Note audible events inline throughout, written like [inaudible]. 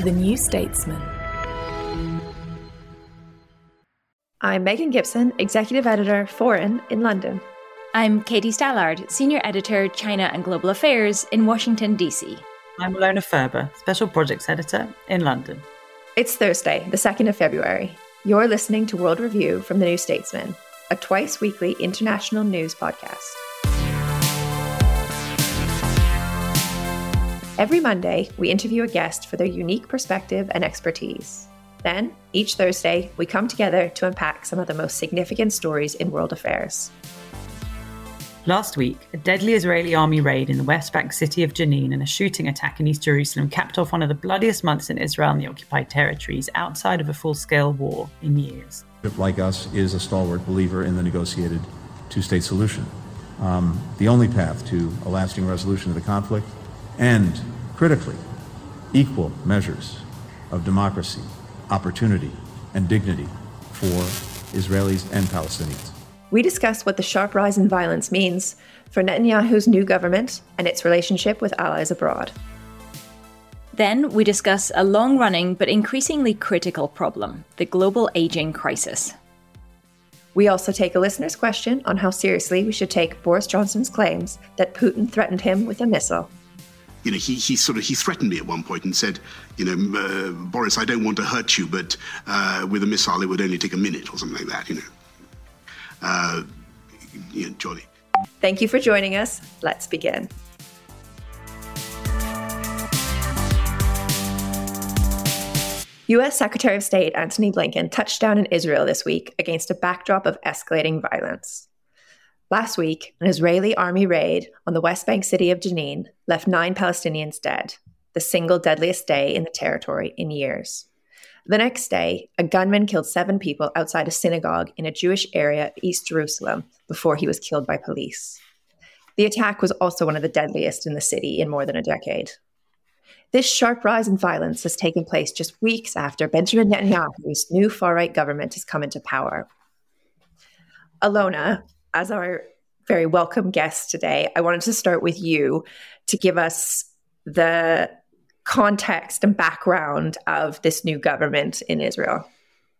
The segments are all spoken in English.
The New Statesman. I'm Megan Gibson, Executive Editor, Foreign in London. I'm Katie Stallard, Senior Editor, China and Global Affairs in Washington, D.C. I'm Alona Ferber, Special Projects Editor in London. It's Thursday, the 2nd of February. You're listening to World Review from The New Statesman, a twice weekly international news podcast. Every Monday, we interview a guest for their unique perspective and expertise. Then, each Thursday, we come together to unpack some of the most significant stories in world affairs. Last week, a deadly Israeli army raid in the West Bank city of Jenin and a shooting attack in East Jerusalem capped off one of the bloodiest months in Israel and the occupied territories outside of a full scale war in years. Like us, is a stalwart believer in the negotiated two state solution. Um, the only path to a lasting resolution of the conflict and, critically, equal measures of democracy, opportunity, and dignity for Israelis and Palestinians. We discuss what the sharp rise in violence means for Netanyahu's new government and its relationship with allies abroad. Then we discuss a long running but increasingly critical problem the global aging crisis. We also take a listener's question on how seriously we should take Boris Johnson's claims that Putin threatened him with a missile you know, he, he sort of he threatened me at one point and said, you know, uh, Boris, I don't want to hurt you, but uh, with a missile it would only take a minute or something like that. You know, uh, yeah, jolly. Thank you for joining us. Let's begin. US Secretary of State Antony Blinken touched down in Israel this week against a backdrop of escalating violence. Last week, an Israeli army raid on the West Bank city of Jenin left nine Palestinians dead, the single deadliest day in the territory in years. The next day, a gunman killed seven people outside a synagogue in a Jewish area of East Jerusalem before he was killed by police. The attack was also one of the deadliest in the city in more than a decade. This sharp rise in violence has taken place just weeks after Benjamin Netanyahu's new far right government has come into power. Alona, as our very welcome guest today, I wanted to start with you to give us the context and background of this new government in Israel.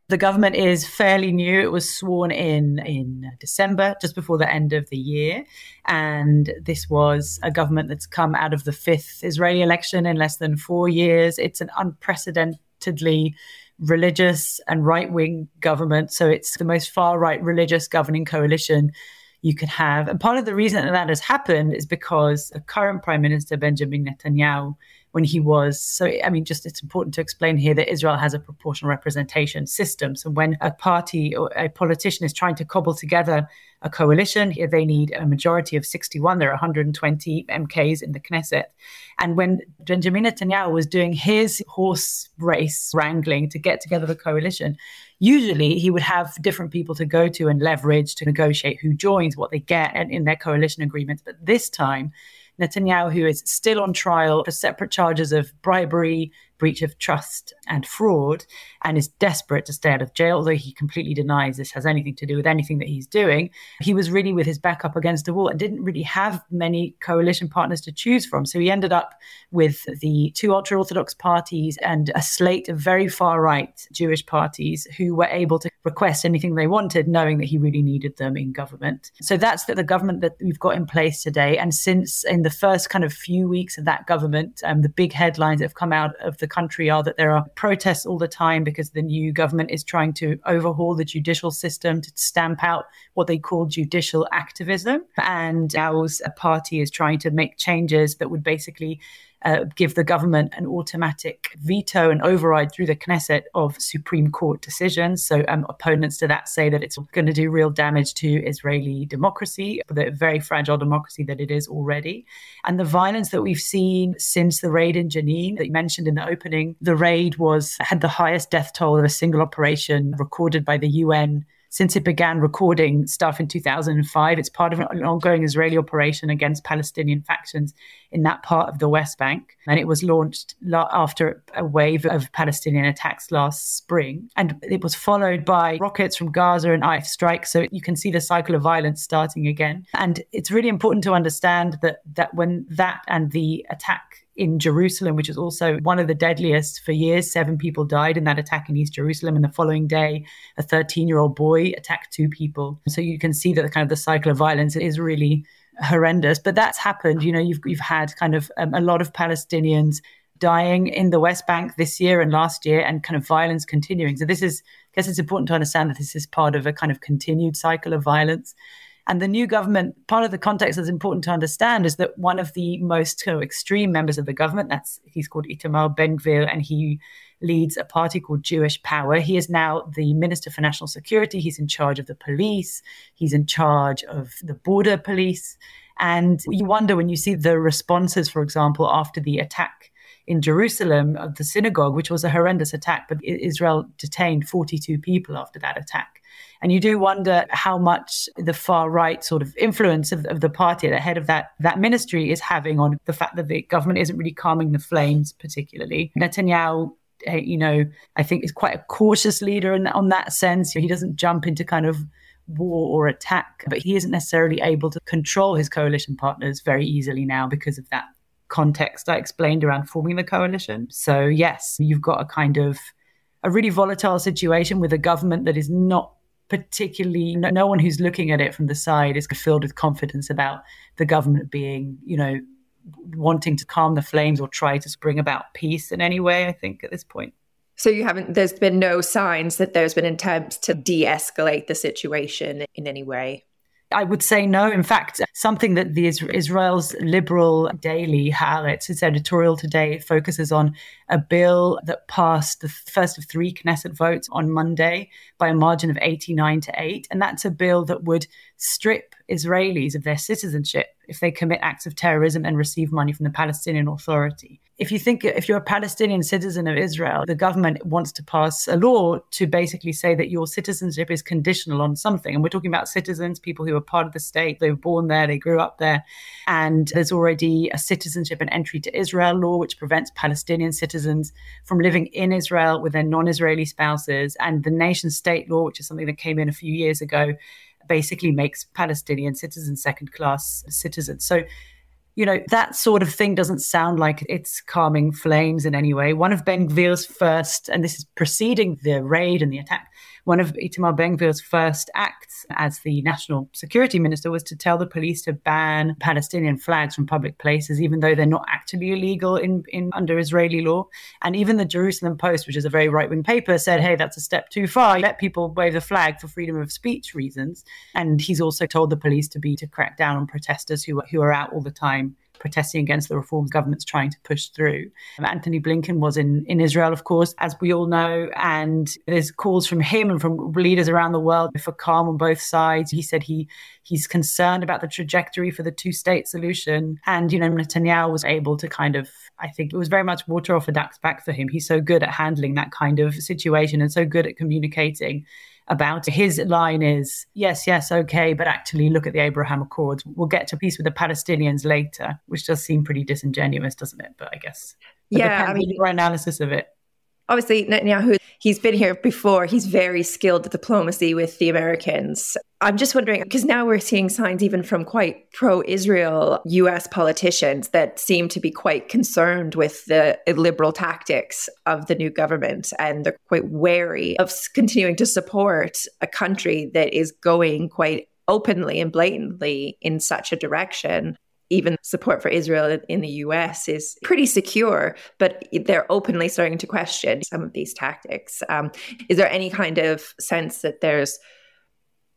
The government is fairly new. It was sworn in in December, just before the end of the year. And this was a government that's come out of the fifth Israeli election in less than four years. It's an unprecedentedly religious and right wing government. So it's the most far right religious governing coalition you could have. And part of the reason that that has happened is because the current Prime Minister, Benjamin Netanyahu, when he was. So, I mean, just it's important to explain here that Israel has a proportional representation system. So, when a party or a politician is trying to cobble together a coalition, they need a majority of 61. There are 120 MKs in the Knesset. And when Benjamin Netanyahu was doing his horse race wrangling to get together the coalition, usually he would have different people to go to and leverage to negotiate who joins, what they get in their coalition agreements. But this time, Netanyahu, who is still on trial for separate charges of bribery, breach of trust and fraud and is desperate to stay out of jail, although he completely denies this has anything to do with anything that he's doing. He was really with his back up against the wall and didn't really have many coalition partners to choose from. So he ended up with the two ultra Orthodox parties and a slate of very far right Jewish parties who were able to request anything they wanted, knowing that he really needed them in government. So that's the, the government that we've got in place today. And since in the first kind of few weeks of that government, um, the big headlines that have come out of the country are that there are protests all the time because the new government is trying to overhaul the judicial system to stamp out what they call judicial activism. And Now's party is trying to make changes that would basically uh, give the government an automatic veto and override through the Knesset of Supreme Court decisions. So um, opponents to that say that it's going to do real damage to Israeli democracy, the very fragile democracy that it is already. And the violence that we've seen since the raid in Jenin that you mentioned in the opening, the raid was had the highest death toll of a single operation recorded by the UN since it began recording stuff in 2005. It's part of an ongoing Israeli operation against Palestinian factions in that part of the West Bank. And it was launched after a wave of Palestinian attacks last spring. And it was followed by rockets from Gaza and IF strikes. So you can see the cycle of violence starting again. And it's really important to understand that, that when that and the attack in Jerusalem, which was also one of the deadliest for years. Seven people died in that attack in East Jerusalem. And the following day, a 13 year old boy attacked two people. So you can see that kind of the cycle of violence is really horrendous. But that's happened. You know, you've, you've had kind of um, a lot of Palestinians dying in the West Bank this year and last year, and kind of violence continuing. So this is, I guess it's important to understand that this is part of a kind of continued cycle of violence. And the new government, part of the context that's important to understand is that one of the most know, extreme members of the government, that's he's called Itamar Ben Gvir, and he leads a party called Jewish Power. He is now the Minister for National Security. He's in charge of the police. He's in charge of the border police. And you wonder when you see the responses, for example, after the attack in Jerusalem of the synagogue, which was a horrendous attack, but Israel detained 42 people after that attack. And you do wonder how much the far right sort of influence of, of the party the head of that, that ministry is having on the fact that the government isn't really calming the flames, particularly. Netanyahu eh, you know, I think is quite a cautious leader in, on that sense. He doesn't jump into kind of war or attack, but he isn't necessarily able to control his coalition partners very easily now because of that context I explained around forming the coalition. So, yes, you've got a kind of a really volatile situation with a government that is not particularly no, one who's looking at it from the side is filled with confidence about the government being, you know, wanting to calm the flames or try to bring about peace in any way, I think, at this point. So you haven't there's been no signs that there's been attempts to de-escalate the situation in any way. I would say no. In fact, something that the Israel's liberal daily Haaretz, its editorial today, focuses on a bill that passed the first of three Knesset votes on Monday by a margin of 89 to 8. And that's a bill that would strip Israelis of their citizenship if they commit acts of terrorism and receive money from the Palestinian Authority. If you think if you're a Palestinian citizen of Israel, the government wants to pass a law to basically say that your citizenship is conditional on something. And we're talking about citizens, people who are part of the state, they were born there, they grew up there. And there's already a citizenship and entry to Israel law, which prevents Palestinian citizens from living in Israel with their non Israeli spouses. And the nation state law, which is something that came in a few years ago, basically makes Palestinian citizens second class citizens. So, you know, that sort of thing doesn't sound like it's calming flames in any way. One of Ben Gvir's first, and this is preceding the raid and the attack, one of Itamar Ben Gvir's first acts as the national security minister was to tell the police to ban Palestinian flags from public places, even though they're not actually illegal in, in under Israeli law. And even the Jerusalem Post, which is a very right wing paper, said, hey, that's a step too far. Let people wave the flag for freedom of speech reasons. And he's also told the police to be to crack down on protesters who, who are out all the time protesting against the reforms government's trying to push through. Um, Antony Blinken was in, in Israel, of course, as we all know, and there's calls from him and from leaders around the world for calm on both sides. He said he he's concerned about the trajectory for the two state solution. And, you know, Netanyahu was able to kind of, I think it was very much water off a duck's back for him. He's so good at handling that kind of situation and so good at communicating about. His line is, yes, yes, okay, but actually look at the Abraham Accords. We'll get to peace with the Palestinians later, which does seem pretty disingenuous, doesn't it? But I guess. Yeah, I mean, your analysis of it obviously Netanyahu, he's been here before. He's very skilled at diplomacy with the Americans. I'm just wondering because now we're seeing signs even from quite pro-Israel US politicians that seem to be quite concerned with the illiberal tactics of the new government and they're quite wary of continuing to support a country that is going quite openly and blatantly in such a direction even support for Israel in the US is pretty secure, but they're openly starting to question some of these tactics. Um, is there any kind of sense that there's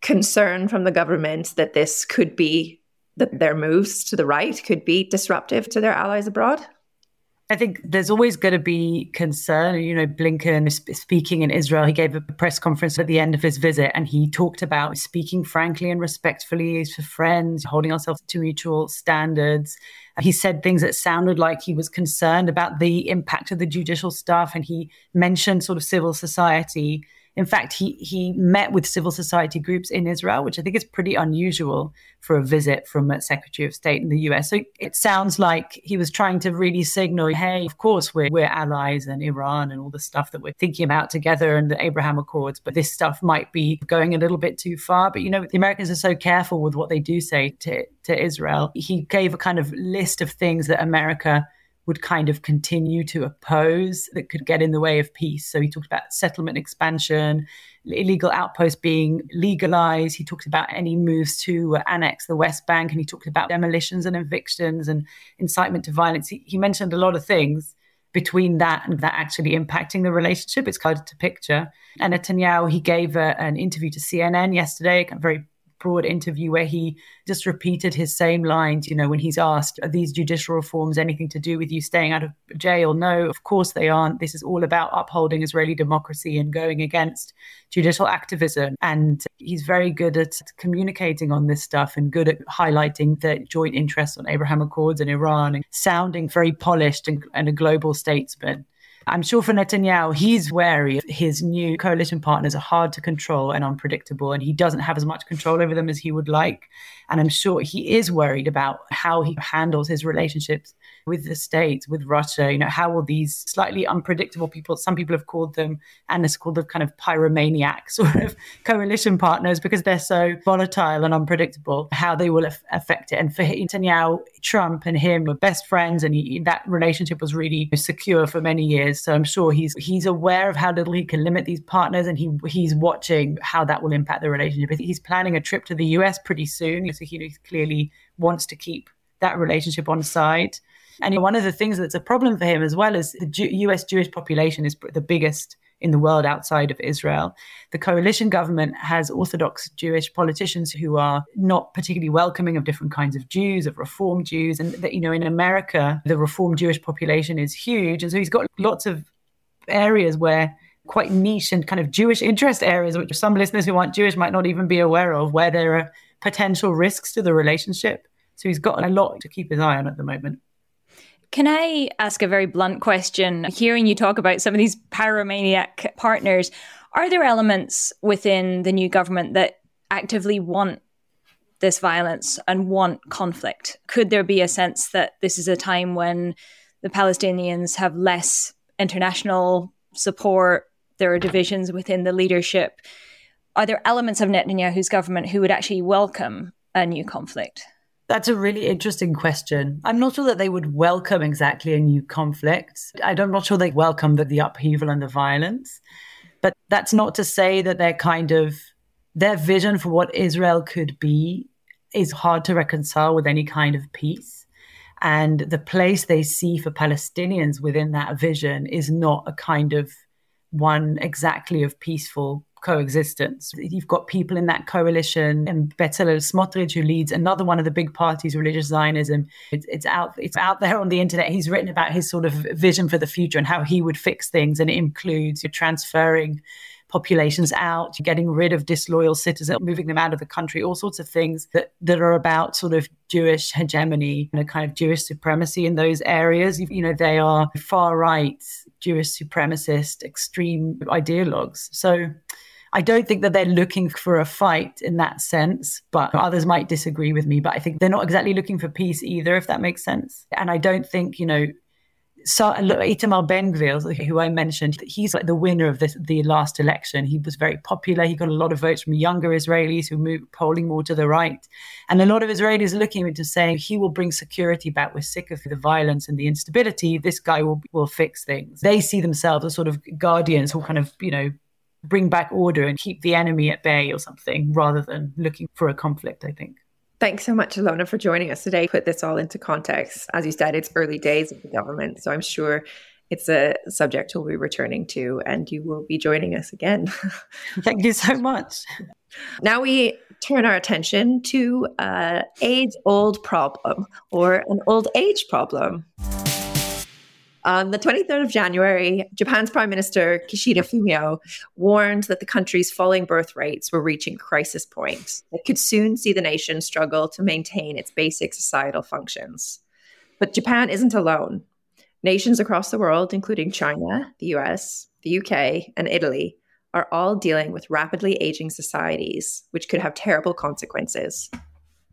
concern from the government that this could be, that their moves to the right could be disruptive to their allies abroad? I think there's always going to be concern. You know, Blinken is speaking in Israel, he gave a press conference at the end of his visit and he talked about speaking frankly and respectfully for friends, holding ourselves to mutual standards. He said things that sounded like he was concerned about the impact of the judicial staff and he mentioned sort of civil society in fact, he, he met with civil society groups in Israel, which I think is pretty unusual for a visit from a Secretary of State in the US. So it sounds like he was trying to really signal, hey, of course, we're, we're allies and Iran and all the stuff that we're thinking about together and the Abraham Accords, but this stuff might be going a little bit too far. But, you know, the Americans are so careful with what they do say to, to Israel. He gave a kind of list of things that America would kind of continue to oppose that could get in the way of peace. So he talked about settlement expansion, illegal outposts being legalized. He talked about any moves to uh, annex the West Bank, and he talked about demolitions and evictions and incitement to violence. He, he mentioned a lot of things between that and that actually impacting the relationship. It's hard to picture. And Netanyahu, he gave a, an interview to CNN yesterday, a very broad interview where he just repeated his same lines. You know, when he's asked, Are these judicial reforms anything to do with you staying out of jail? No, of course they aren't. This is all about upholding Israeli democracy and going against judicial activism. And he's very good at communicating on this stuff and good at highlighting the joint interests on Abraham Accords and Iran and sounding very polished and, and a global statesman. I'm sure for Netanyahu, he's wary. His new coalition partners are hard to control and unpredictable, and he doesn't have as much control over them as he would like. And I'm sure he is worried about how he handles his relationships with the States, with Russia. You know, how will these slightly unpredictable people, some people have called them, and it's called the kind of pyromaniac [laughs] sort of coalition partners because they're so volatile and unpredictable, how they will af- affect it. And for Netanyahu, Trump and him were best friends, and he, that relationship was really secure for many years. So I'm sure he's he's aware of how little he can limit these partners, and he he's watching how that will impact the relationship. He's planning a trip to the US pretty soon, so he clearly wants to keep that relationship on side. And one of the things that's a problem for him as well is the US Jewish population is the biggest in the world outside of Israel. The coalition government has Orthodox Jewish politicians who are not particularly welcoming of different kinds of Jews, of Reform Jews. And that, you know, in America, the Reform Jewish population is huge. And so he's got lots of areas where quite niche and kind of Jewish interest areas, which some listeners who aren't Jewish might not even be aware of, where there are potential risks to the relationship. So he's got a lot to keep his eye on at the moment. Can I ask a very blunt question? Hearing you talk about some of these pyromaniac partners, are there elements within the new government that actively want this violence and want conflict? Could there be a sense that this is a time when the Palestinians have less international support? There are divisions within the leadership. Are there elements of Netanyahu's government who would actually welcome a new conflict? That's a really interesting question. I'm not sure that they would welcome exactly a new conflict. I'm not sure they welcome the, the upheaval and the violence. But that's not to say that they're kind of their vision for what Israel could be is hard to reconcile with any kind of peace. And the place they see for Palestinians within that vision is not a kind of one exactly of peaceful coexistence. You've got people in that coalition, and Bezalel Smotrich, who leads another one of the big parties, religious Zionism. It's, it's out, it's out there on the internet. He's written about his sort of vision for the future and how he would fix things, and it includes you're transferring populations out, getting rid of disloyal citizens, moving them out of the country, all sorts of things that, that are about sort of Jewish hegemony and a kind of Jewish supremacy in those areas. You know, they are far right Jewish supremacist extreme ideologues. So I don't think that they're looking for a fight in that sense, but others might disagree with me. But I think they're not exactly looking for peace either, if that makes sense. And I don't think, you know, so Itamar Ben-Gvir, who I mentioned, he's like the winner of this, the last election. He was very popular. He got a lot of votes from younger Israelis who moved polling more to the right. And a lot of Israelis are looking into saying he will bring security back. We're sick of the violence and the instability. This guy will, will fix things. They see themselves as sort of guardians who kind of, you know, bring back order and keep the enemy at bay or something rather than looking for a conflict, I think. Thanks so much, Alona, for joining us today. Put this all into context. As you said, it's early days of the government, so I'm sure it's a subject we'll be returning to, and you will be joining us again. [laughs] Thank you so much. Now we turn our attention to uh, an age old problem or an old age problem. On the 23rd of January, Japan's Prime Minister Kishida Fumio warned that the country's falling birth rates were reaching crisis point that could soon see the nation struggle to maintain its basic societal functions. But Japan isn't alone. Nations across the world, including China, the US, the UK, and Italy, are all dealing with rapidly aging societies, which could have terrible consequences.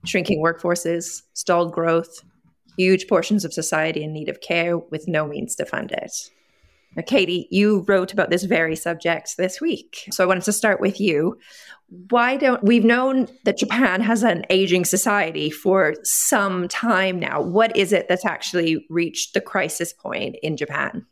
Shrinking workforces, stalled growth, huge portions of society in need of care with no means to fund it. Now, Katie, you wrote about this very subject this week. So I wanted to start with you. Why don't we've known that Japan has an aging society for some time now? What is it that's actually reached the crisis point in Japan?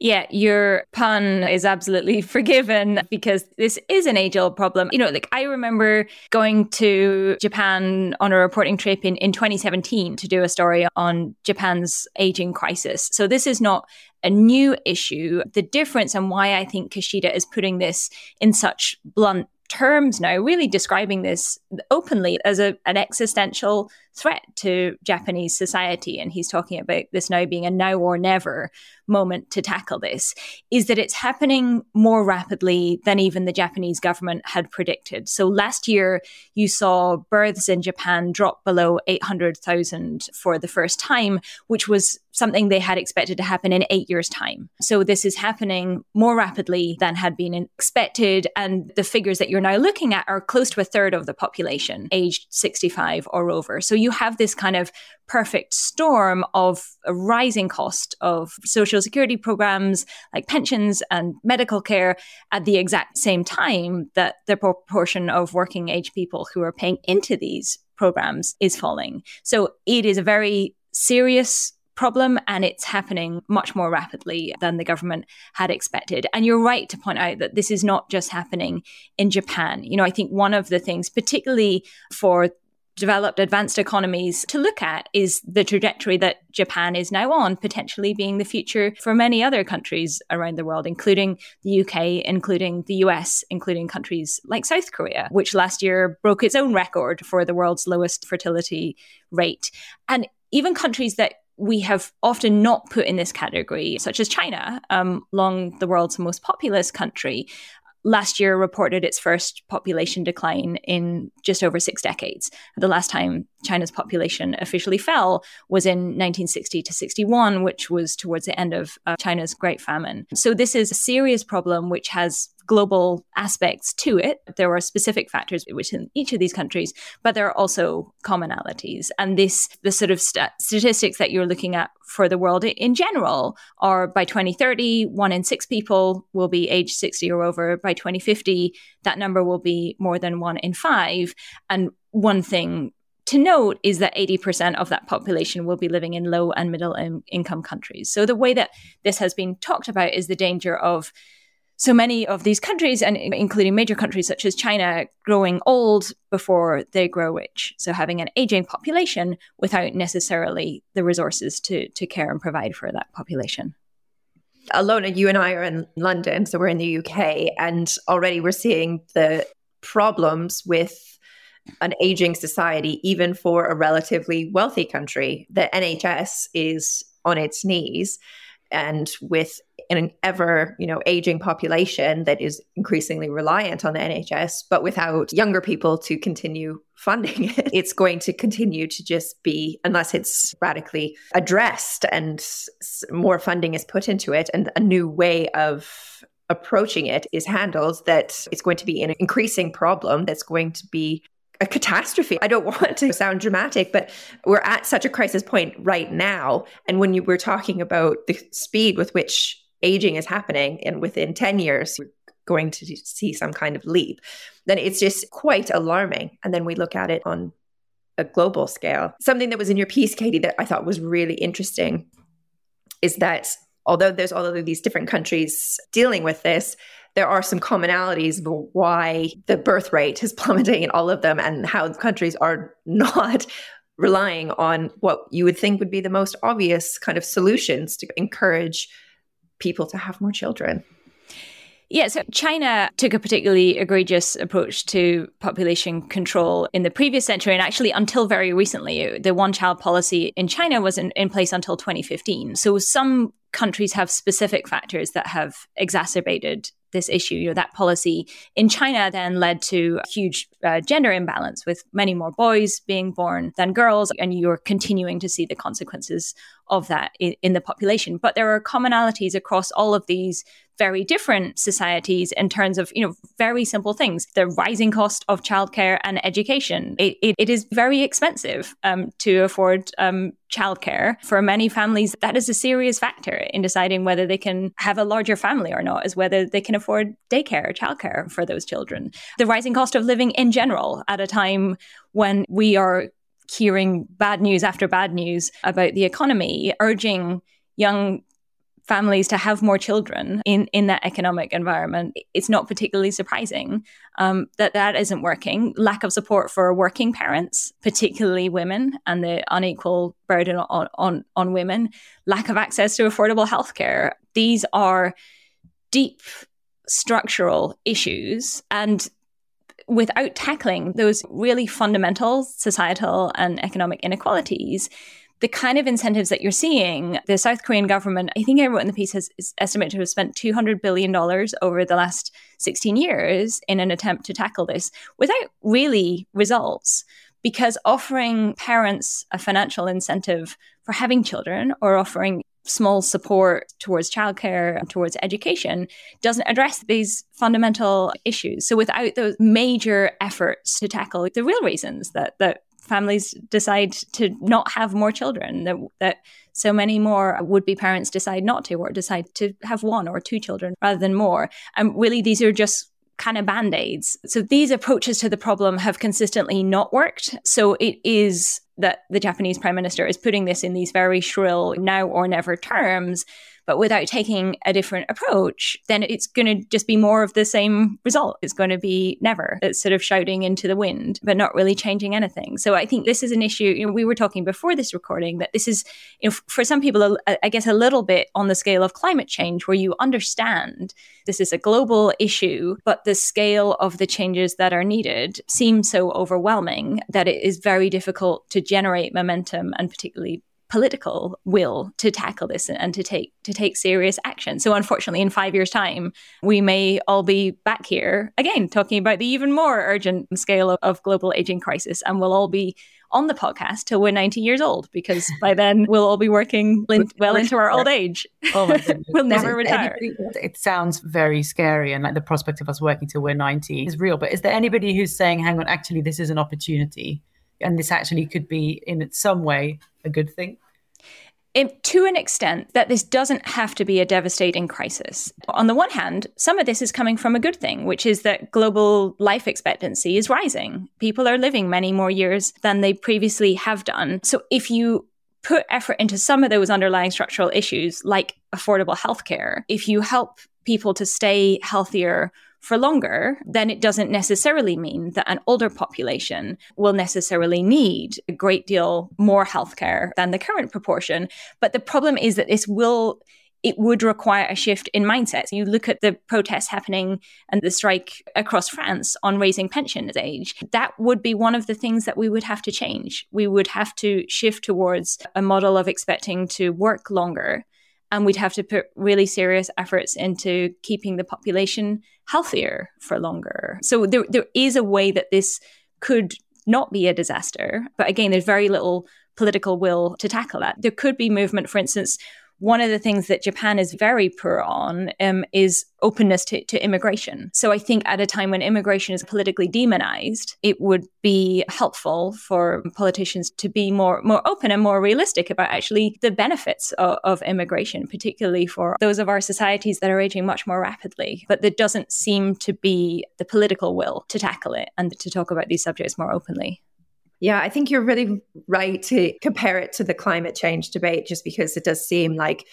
Yeah, your pun is absolutely [laughs] forgiven because this is an age old problem. You know, like I remember going to Japan on a reporting trip in, in 2017 to do a story on Japan's aging crisis. So this is not a new issue. The difference and why I think Kishida is putting this in such blunt terms now, really describing this openly as a, an existential threat to Japanese society. And he's talking about this now being a now or never moment to tackle this, is that it's happening more rapidly than even the Japanese government had predicted. So last year, you saw births in Japan drop below 800,000 for the first time, which was something they had expected to happen in eight years' time. So this is happening more rapidly than had been expected. And the figures that you're now looking at are close to a third of the population aged 65 or over. So you have this kind of perfect storm of a rising cost of social security programs like pensions and medical care at the exact same time that the proportion of working age people who are paying into these programs is falling. So it is a very serious problem and it's happening much more rapidly than the government had expected. And you're right to point out that this is not just happening in Japan. You know, I think one of the things, particularly for developed advanced economies to look at is the trajectory that Japan is now on, potentially being the future for many other countries around the world, including the UK, including the US, including countries like South Korea, which last year broke its own record for the world's lowest fertility rate. And even countries that we have often not put in this category, such as China, um, long the world's most populous country, last year reported its first population decline in just over six decades. The last time China's population officially fell was in 1960 to 61, which was towards the end of uh, China's Great Famine. So, this is a serious problem which has global aspects to it. There are specific factors within each of these countries, but there are also commonalities. And this, the sort of st- statistics that you're looking at for the world in general are by 2030, one in six people will be age 60 or over. By 2050, that number will be more than one in five. And one thing to note is that 80% of that population will be living in low and middle in- income countries. So the way that this has been talked about is the danger of so many of these countries, and including major countries such as China, growing old before they grow rich. So having an aging population without necessarily the resources to, to care and provide for that population. Alona, you and I are in London, so we're in the UK, and already we're seeing the problems with an aging society, even for a relatively wealthy country. The NHS is on its knees and with an ever you know aging population that is increasingly reliant on the NHS but without younger people to continue funding it [laughs] it's going to continue to just be unless it's radically addressed and more funding is put into it and a new way of approaching it is handled that it's going to be an increasing problem that's going to be a catastrophe. I don't [laughs] want to sound dramatic, but we're at such a crisis point right now. And when you were talking about the speed with which aging is happening, and within 10 years, we're going to see some kind of leap, then it's just quite alarming. And then we look at it on a global scale. Something that was in your piece, Katie, that I thought was really interesting is that although there's all of these different countries dealing with this, there are some commonalities of why the birth rate is [laughs] plummeting in all of them and how countries are not [laughs] relying on what you would think would be the most obvious kind of solutions to encourage people to have more children. Yeah, so China took a particularly egregious approach to population control in the previous century. And actually, until very recently, the one child policy in China was in, in place until 2015. So some countries have specific factors that have exacerbated this issue. You know, that policy in China then led to a huge uh, gender imbalance with many more boys being born than girls. And you're continuing to see the consequences of that in, in the population. But there are commonalities across all of these very different societies in terms of you know very simple things. The rising cost of childcare and education. It, it, it is very expensive um, to afford um, childcare. For many families that is a serious factor in deciding whether they can have a larger family or not is whether they can afford daycare or childcare for those children. The rising cost of living in general at a time when we are hearing bad news after bad news about the economy, urging young families to have more children in, in that economic environment, it's not particularly surprising um, that that isn't working. Lack of support for working parents, particularly women, and the unequal burden on, on, on women, lack of access to affordable healthcare. These are deep structural issues. And without tackling those really fundamental societal and economic inequalities, the kind of incentives that you're seeing, the South Korean government, I think I wrote in the piece, has estimated to have spent $200 billion over the last 16 years in an attempt to tackle this without really results. Because offering parents a financial incentive for having children or offering small support towards childcare and towards education doesn't address these fundamental issues. So without those major efforts to tackle the real reasons that that families decide to not have more children, that, that so many more would be parents decide not to or decide to have one or two children rather than more. And really, these are just kind of band aids. So these approaches to the problem have consistently not worked. So it is that the Japanese prime minister is putting this in these very shrill now or never terms but without taking a different approach, then it's going to just be more of the same result. It's going to be never. It's sort of shouting into the wind, but not really changing anything. So I think this is an issue. You know, we were talking before this recording that this is, you know, for some people, I guess, a little bit on the scale of climate change, where you understand this is a global issue, but the scale of the changes that are needed seems so overwhelming that it is very difficult to generate momentum and particularly political will to tackle this and to take to take serious action. So unfortunately in 5 years time we may all be back here again talking about the even more urgent scale of, of global aging crisis and we'll all be on the podcast till we're 90 years old because [laughs] by then we'll all be working in, well into our old age. Oh my [laughs] goodness. we'll never retire. Anybody, it sounds very scary and like the prospect of us working till we're 90 is real. But is there anybody who's saying, hang on, actually, this is an opportunity? And this actually could be in some way a good thing? to an extent that this doesn't have to be a devastating crisis. On the one hand, some of this is coming from a good thing, which is that global life expectancy is rising. People are living many more years than they previously have done. So if you put effort into some of those underlying structural issues, like affordable healthcare, if you help people to stay healthier for longer, then it doesn't necessarily mean that an older population will necessarily need a great deal more healthcare than the current proportion. But the problem is that this will it would require a shift in mindset. You look at the protests happening and the strike across France on raising pension age. That would be one of the things that we would have to change. We would have to shift towards a model of expecting to work longer and we'd have to put really serious efforts into keeping the population healthier for longer. So there, there is a way that this could not be a disaster. But again, there's very little political will to tackle that. There could be movement, for instance, one of the things that Japan is very poor on um, is openness to, to immigration. So I think at a time when immigration is politically demonized, it would be helpful for politicians to be more more open and more realistic about actually the benefits of, of immigration, particularly for those of our societies that are aging much more rapidly. But there doesn't seem to be the political will to tackle it and to talk about these subjects more openly. Yeah, I think you're really right to compare it to the climate change debate, just because it does seem like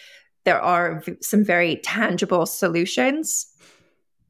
there are some very tangible solutions,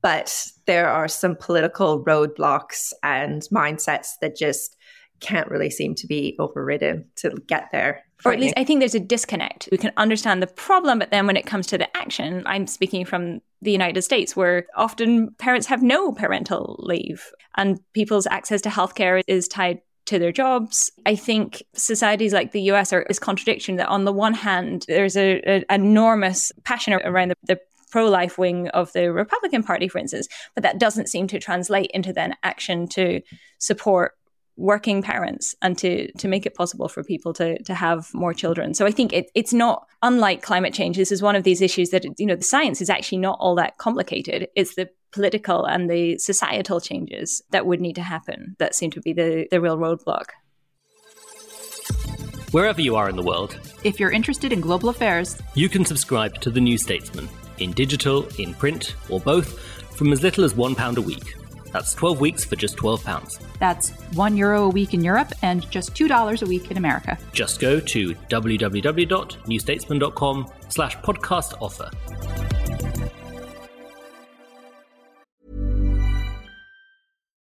but there are some political roadblocks and mindsets that just can't really seem to be overridden to get there. Or at least I think there's a disconnect. We can understand the problem, but then when it comes to the action, I'm speaking from the United States, where often parents have no parental leave and people's access to healthcare is tied to their jobs. I think societies like the US are this contradiction that on the one hand there's a, a enormous passion around the, the pro-life wing of the Republican Party, for instance, but that doesn't seem to translate into then action to support working parents and to to make it possible for people to to have more children. So I think it, it's not unlike climate change. This is one of these issues that you know the science is actually not all that complicated. It's the political and the societal changes that would need to happen that seem to be the, the real roadblock. Wherever you are in the world, if you're interested in global affairs, you can subscribe to The New Statesman in digital, in print, or both from as little as £1 a week. That's 12 weeks for just £12. That's €1 Euro a week in Europe and just $2 a week in America. Just go to www.newstatesman.com slash podcast offer.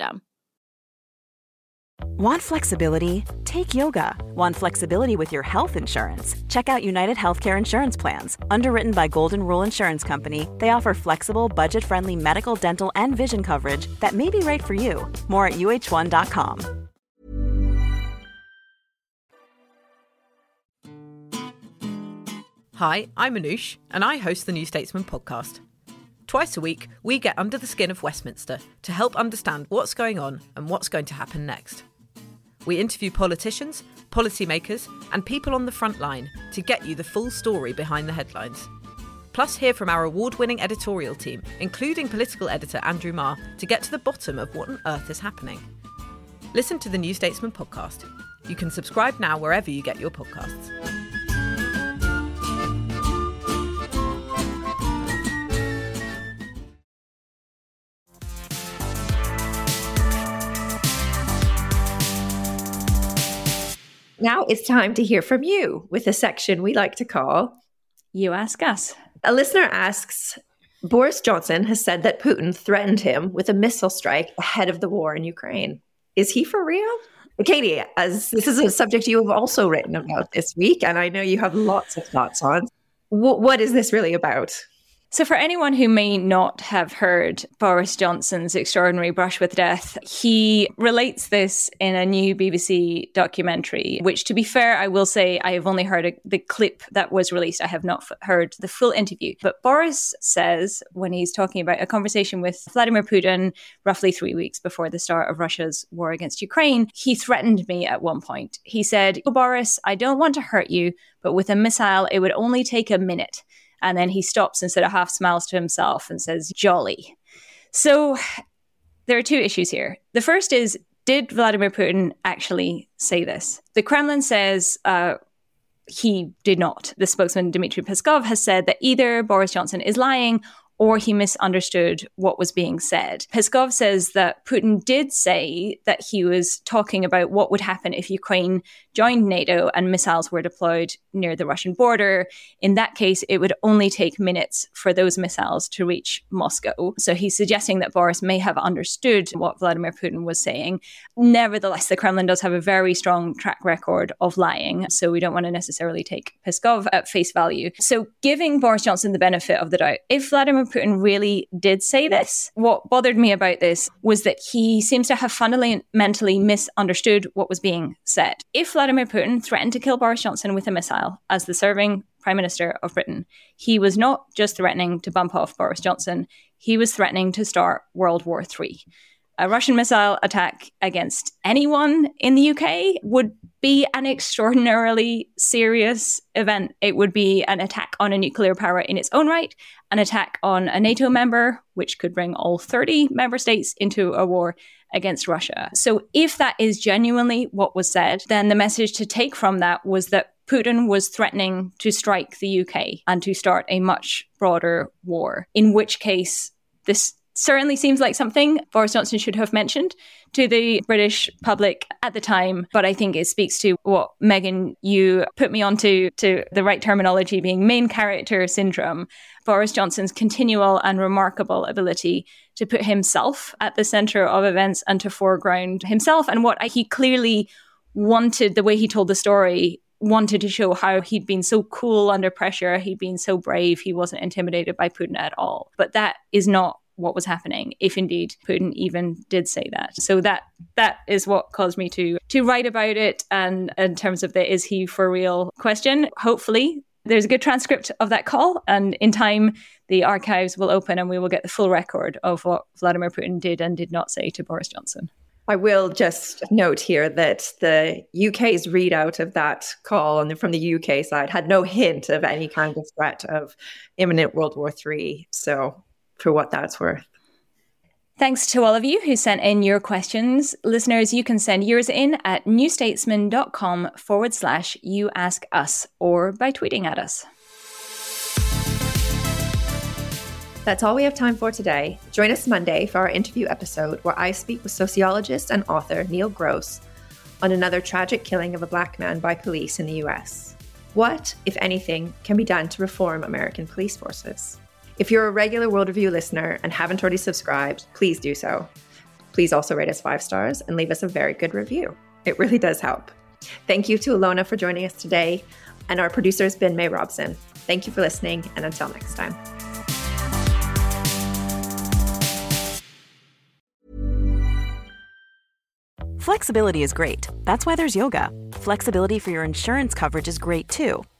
system. Want flexibility? Take yoga. Want flexibility with your health insurance? Check out United Healthcare Insurance Plans. Underwritten by Golden Rule Insurance Company, they offer flexible, budget friendly medical, dental, and vision coverage that may be right for you. More at uh1.com. Hi, I'm Anoosh, and I host the New Statesman podcast. Twice a week, we get under the skin of Westminster to help understand what's going on and what's going to happen next. We interview politicians, policymakers, and people on the front line to get you the full story behind the headlines. Plus, hear from our award winning editorial team, including political editor Andrew Marr, to get to the bottom of what on earth is happening. Listen to the New Statesman podcast. You can subscribe now wherever you get your podcasts. Now it's time to hear from you with a section we like to call You Ask Us. A listener asks Boris Johnson has said that Putin threatened him with a missile strike ahead of the war in Ukraine. Is he for real? Katie, as this is a subject you have also written about this week, and I know you have lots of thoughts on, what is this really about? So, for anyone who may not have heard Boris Johnson's extraordinary brush with death, he relates this in a new BBC documentary, which, to be fair, I will say I have only heard a, the clip that was released. I have not f- heard the full interview. But Boris says, when he's talking about a conversation with Vladimir Putin roughly three weeks before the start of Russia's war against Ukraine, he threatened me at one point. He said, oh, Boris, I don't want to hurt you, but with a missile, it would only take a minute. And then he stops and sort of half smiles to himself and says, Jolly. So there are two issues here. The first is, did Vladimir Putin actually say this? The Kremlin says uh, he did not. The spokesman Dmitry Peskov has said that either Boris Johnson is lying or he misunderstood what was being said. Peskov says that Putin did say that he was talking about what would happen if Ukraine joined NATO and missiles were deployed near the Russian border. In that case, it would only take minutes for those missiles to reach Moscow. So he's suggesting that Boris may have understood what Vladimir Putin was saying. Nevertheless, the Kremlin does have a very strong track record of lying, so we don't want to necessarily take Peskov at face value. So giving Boris Johnson the benefit of the doubt, if Vladimir Putin really did say this. What bothered me about this was that he seems to have fundamentally misunderstood what was being said. If Vladimir Putin threatened to kill Boris Johnson with a missile as the serving Prime Minister of Britain, he was not just threatening to bump off Boris Johnson, he was threatening to start World War III a Russian missile attack against anyone in the UK would be an extraordinarily serious event. It would be an attack on a nuclear power in its own right, an attack on a NATO member, which could bring all 30 member states into a war against Russia. So, if that is genuinely what was said, then the message to take from that was that Putin was threatening to strike the UK and to start a much broader war, in which case, this certainly seems like something Boris Johnson should have mentioned to the British public at the time. But I think it speaks to what Megan, you put me onto to the right terminology being main character syndrome. Boris Johnson's continual and remarkable ability to put himself at the center of events and to foreground himself and what he clearly wanted the way he told the story wanted to show how he'd been so cool under pressure, he'd been so brave, he wasn't intimidated by Putin at all. But that is not what was happening if indeed Putin even did say that. So that that is what caused me to to write about it and in terms of the is he for real question. Hopefully there's a good transcript of that call and in time the archives will open and we will get the full record of what Vladimir Putin did and did not say to Boris Johnson. I will just note here that the UK's readout of that call and from the UK side had no hint of any kind of threat of imminent World War III. So for what that's worth. Thanks to all of you who sent in your questions. Listeners, you can send yours in at newstatesman.com forward slash you ask us or by tweeting at us. That's all we have time for today. Join us Monday for our interview episode where I speak with sociologist and author Neil Gross on another tragic killing of a black man by police in the US. What, if anything, can be done to reform American police forces? If you're a regular World Review listener and haven't already subscribed, please do so. Please also rate us five stars and leave us a very good review. It really does help. Thank you to Alona for joining us today, and our producer has been May Robson. Thank you for listening, and until next time. Flexibility is great. That's why there's yoga. Flexibility for your insurance coverage is great too.